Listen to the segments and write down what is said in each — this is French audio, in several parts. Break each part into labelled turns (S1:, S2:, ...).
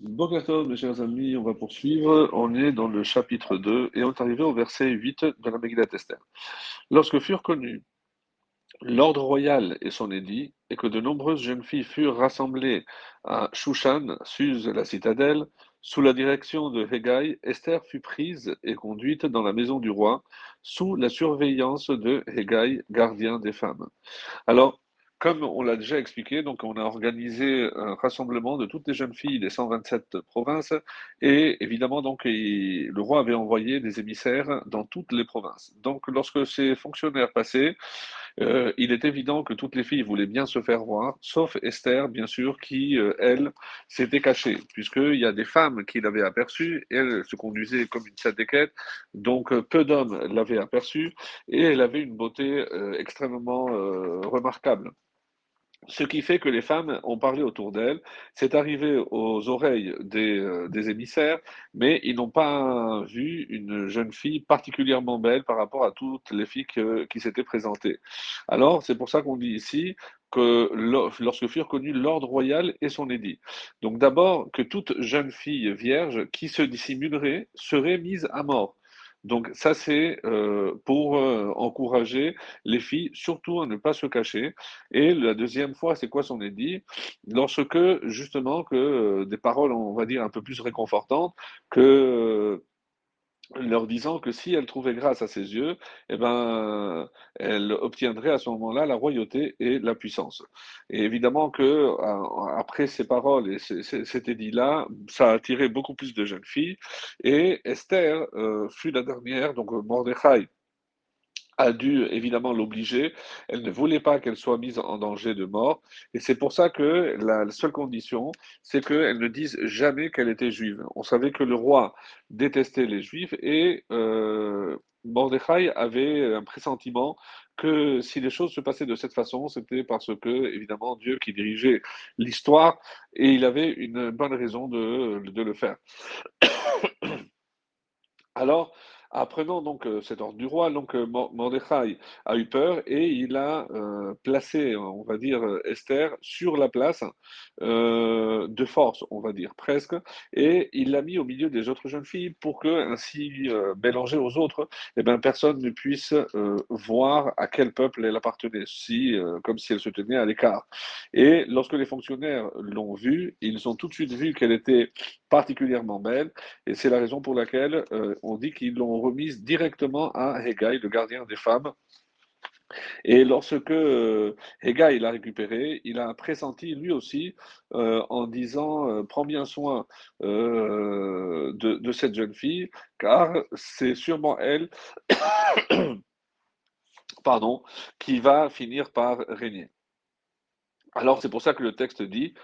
S1: Bon mes chers amis, on va poursuivre. On est dans le chapitre 2 et on est arrivé au verset 8 de la Megillat Esther. Lorsque furent connus l'ordre royal et son édit, et que de nombreuses jeunes filles furent rassemblées à Shushan, Suse la citadelle, sous la direction de Hegai, Esther fut prise et conduite dans la maison du roi, sous la surveillance de Hegai, gardien des femmes. Alors, comme on l'a déjà expliqué, donc on a organisé un rassemblement de toutes les jeunes filles des 127 provinces et évidemment donc le roi avait envoyé des émissaires dans toutes les provinces. Donc lorsque ces fonctionnaires passaient, euh, il est évident que toutes les filles voulaient bien se faire voir, sauf Esther, bien sûr, qui, euh, elle, s'était cachée, puisqu'il y a des femmes qui l'avaient aperçue, et elle se conduisait comme une sadéquette, donc euh, peu d'hommes l'avaient aperçue, et elle avait une beauté extrêmement remarquable. Ce qui fait que les femmes ont parlé autour d'elle, c'est arrivé aux oreilles des, euh, des émissaires, mais ils n'ont pas vu une jeune fille particulièrement belle par rapport à toutes les filles qui s'étaient présentées. Alors, c'est pour ça qu'on dit ici que lorsque furent connus l'ordre royal et son édit. Donc d'abord, que toute jeune fille vierge qui se dissimulerait serait mise à mort. Donc ça, c'est euh, pour euh, encourager les filles, surtout à ne pas se cacher. Et la deuxième fois, c'est quoi son édit? Lorsque, justement, que euh, des paroles, on va dire, un peu plus réconfortantes, que leur disant que si elle trouvait grâce à ses yeux, eh ben, elle obtiendrait à ce moment-là la royauté et la puissance. Et évidemment que euh, après ces paroles et cet édit-là, ça a attiré beaucoup plus de jeunes filles. Et Esther euh, fut la dernière, donc Mordechai a dû évidemment l'obliger. Elle ne voulait pas qu'elle soit mise en danger de mort. Et c'est pour ça que la seule condition, c'est qu'elle ne dise jamais qu'elle était juive. On savait que le roi détestait les juifs et euh, Mordechai avait un pressentiment que si les choses se passaient de cette façon, c'était parce que, évidemment, Dieu qui dirigeait l'histoire et il avait une bonne raison de, de le faire. Alors, Apprenant donc euh, cet ordre du roi, donc euh, Mordechai a eu peur et il a euh, placé, on va dire, Esther sur la place de force, on va dire presque, et il l'a mis au milieu des autres jeunes filles pour que, ainsi mélangée aux autres, eh ben, personne ne puisse voir à quel peuple elle appartenait, si, comme si elle se tenait à l'écart. Et lorsque les fonctionnaires l'ont vue, ils ont tout de suite vu qu'elle était particulièrement belle, et c'est la raison pour laquelle on dit qu'ils l'ont remise directement à Hegai, le gardien des femmes. Et lorsque euh, Hegai l'a récupéré, il a pressenti lui aussi euh, en disant euh, Prends bien soin de, cette jeune fille, car c'est sûrement elle qui va finir par régner. Alors c'est pour ça que le texte dit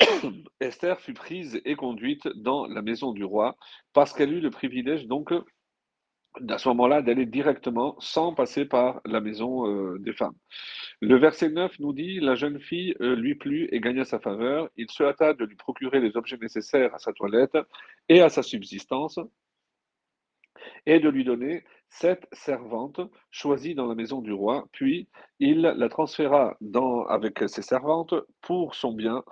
S1: Esther fut prise et conduite dans la maison du roi parce qu'elle eut le privilège donc à ce moment-là d'aller directement sans passer par la maison euh, des femmes. Le verset 9 nous dit La jeune fille euh, lui plut et gagna sa faveur. Il se hâta de lui procurer les objets nécessaires à sa toilette et à sa subsistance et de lui donner sept servantes choisies dans la maison du roi, puis il la transféra avec ses servantes pour son bien,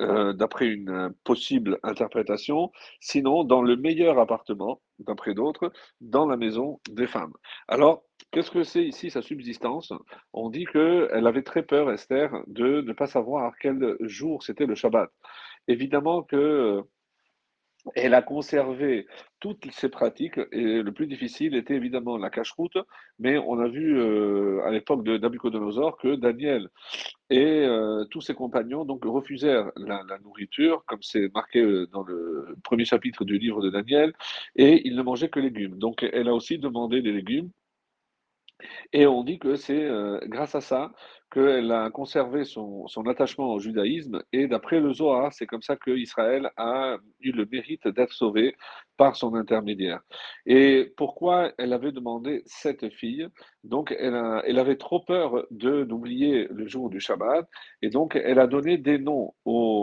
S1: euh, d'après une possible interprétation, sinon dans le meilleur appartement, d'après d'autres, dans la maison des femmes. Alors, qu'est-ce que c'est ici sa subsistance? On dit qu'elle avait très peur, Esther, de ne pas savoir quel jour c'était le Shabbat. Évidemment que elle a conservé toutes ces pratiques et le plus difficile était évidemment la cache-route, mais on a vu euh, à l'époque de Nabucodonosor que Daniel et euh, tous ses compagnons donc refusèrent la, nourriture, comme c'est marqué euh, dans le premier chapitre du livre de Daniel, et ils ne mangeaient que légumes. Donc elle a aussi demandé des légumes. Et on dit que c'est grâce à ça qu'elle a conservé son, attachement au judaïsme. Et d'après le Zohar, c'est comme ça qu'Israël a eu le mérite d'être sauvé par son intermédiaire. Et pourquoi elle avait demandé cette fille? Donc, elle, avait trop peur de d'oublier le jour du Shabbat. Et donc, elle a donné des noms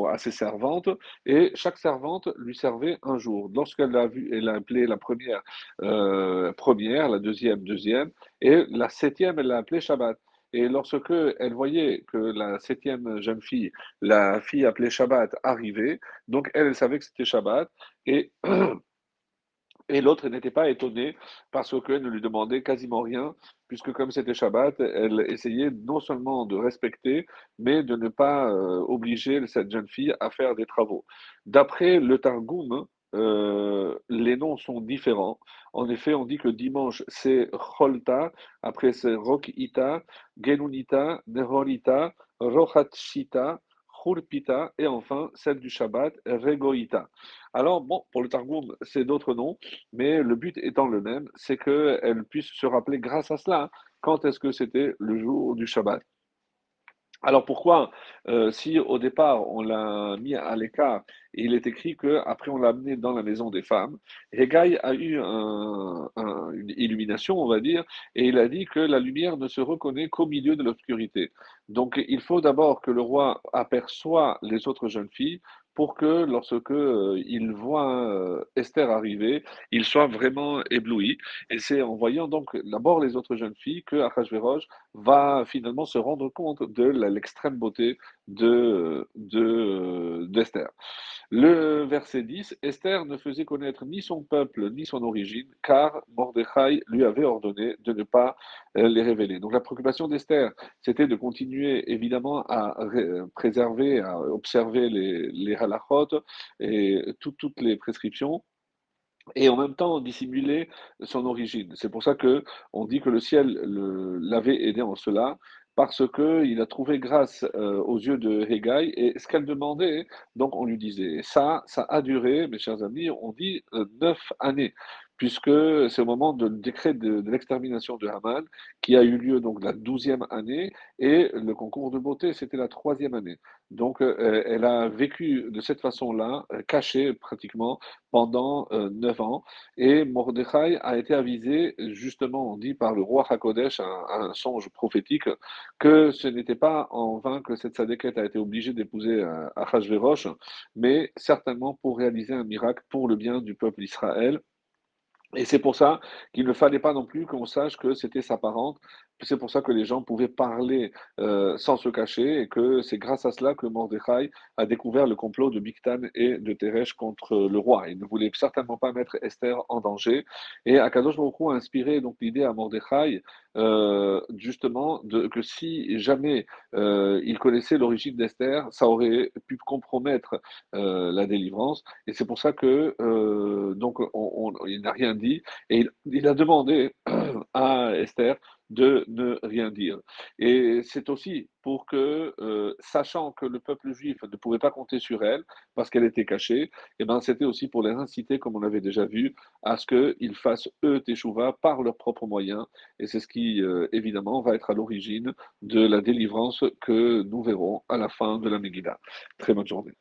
S1: à ses servantes. Et chaque servante lui servait un jour. Lorsqu'elle a vu, elle a appelé la première euh, première, la deuxième deuxième. Et la septième, elle l'a appelée Shabbat. Et lorsque elle voyait que la septième jeune fille, la fille appelée Shabbat, arrivait, donc elle, elle savait que c'était Shabbat, et Et l'autre n'était pas étonnée parce qu'elle ne lui demandait quasiment rien, puisque comme c'était Shabbat, elle essayait non seulement de respecter, mais de ne pas euh, obliger cette jeune fille à faire des travaux. D'après le Targum, euh, les noms sont différents. En effet, on dit que dimanche, c'est Cholta, après c'est Rokita, Genunita, Nerolita, Rochatshita, Khurpita, et enfin celle du Shabbat, Regoïta. Alors, bon, pour le Targum, c'est d'autres noms, mais le but étant le même, c'est qu'elle puisse se rappeler grâce à cela quand est-ce que c'était le jour du Shabbat. Alors pourquoi, euh, si au départ on l'a mis à l'écart, il est écrit qu'après on l'a amené dans la maison des femmes, Hegai a eu une illumination, on va dire, et il a dit que la lumière ne se reconnaît qu'au milieu de l'obscurité. Donc il faut d'abord que le roi aperçoit les autres jeunes filles pour que lorsque euh, il voit euh, Esther arriver, il soit vraiment ébloui. Et c'est en voyant donc d'abord les autres jeunes filles que Achashverosh va finalement se rendre compte de l'extrême beauté de d'Esther. Le verset 10, Esther ne faisait connaître ni son peuple ni son origine, car Mordechai lui avait ordonné de ne pas euh, les révéler. Donc la préoccupation d'Esther, c'était de continuer évidemment à préserver, à observer les, les halachot et toutes les prescriptions et en même temps dissimuler son origine. C'est pour ça que on dit que le ciel l'avait aidé en cela, parce qu'il a trouvé grâce euh, aux yeux de Hegai, et ce qu'elle demandait, donc on lui disait. Ça, ça a duré, mes chers amis, on dit euh, neuf années puisque c'est au moment du décret de, l'extermination de Haman qui a eu lieu donc la douzième année et le concours de beauté c'était la troisième année. Donc euh, elle a vécu de cette façon-là, euh, cachée pratiquement pendant euh, neuf ans et Mordechai a été avisé justement, on dit par le roi Hakodesh, un, songe prophétique, que ce n'était pas en vain que cette Sadeket a été obligée d'épouser Achashverosh, mais certainement pour réaliser un miracle pour le bien du peuple d'Israël et c'est pour ça qu'il ne fallait pas non plus qu'on sache que c'était sa parente. C'est pour ça que les gens pouvaient parler euh, sans se cacher et que c'est grâce à cela que Mordechai a découvert le complot de Biktan et de Teresh contre le roi. Il ne voulait certainement pas mettre Esther en danger. Et Akadosh Baruch a inspiré donc l'idée à Mordechai euh, justement que si jamais euh, il connaissait l'origine d'Esther, ça aurait pu compromettre la délivrance. Et c'est pour ça que donc on, il n'a rien dit et il a demandé à Esther de ne rien dire. Et c'est aussi pour que, euh, sachant que le peuple juif ne pouvait pas compter sur elle, parce qu'elle était cachée, eh ben, c'était aussi pour les inciter, comme on l'avait déjà vu, à ce qu'ils fassent eux teshuva par leurs propres moyens. Et c'est ce qui, euh, évidemment, va être à l'origine de la délivrance que nous verrons à la fin de la Megillah. Très bonne journée.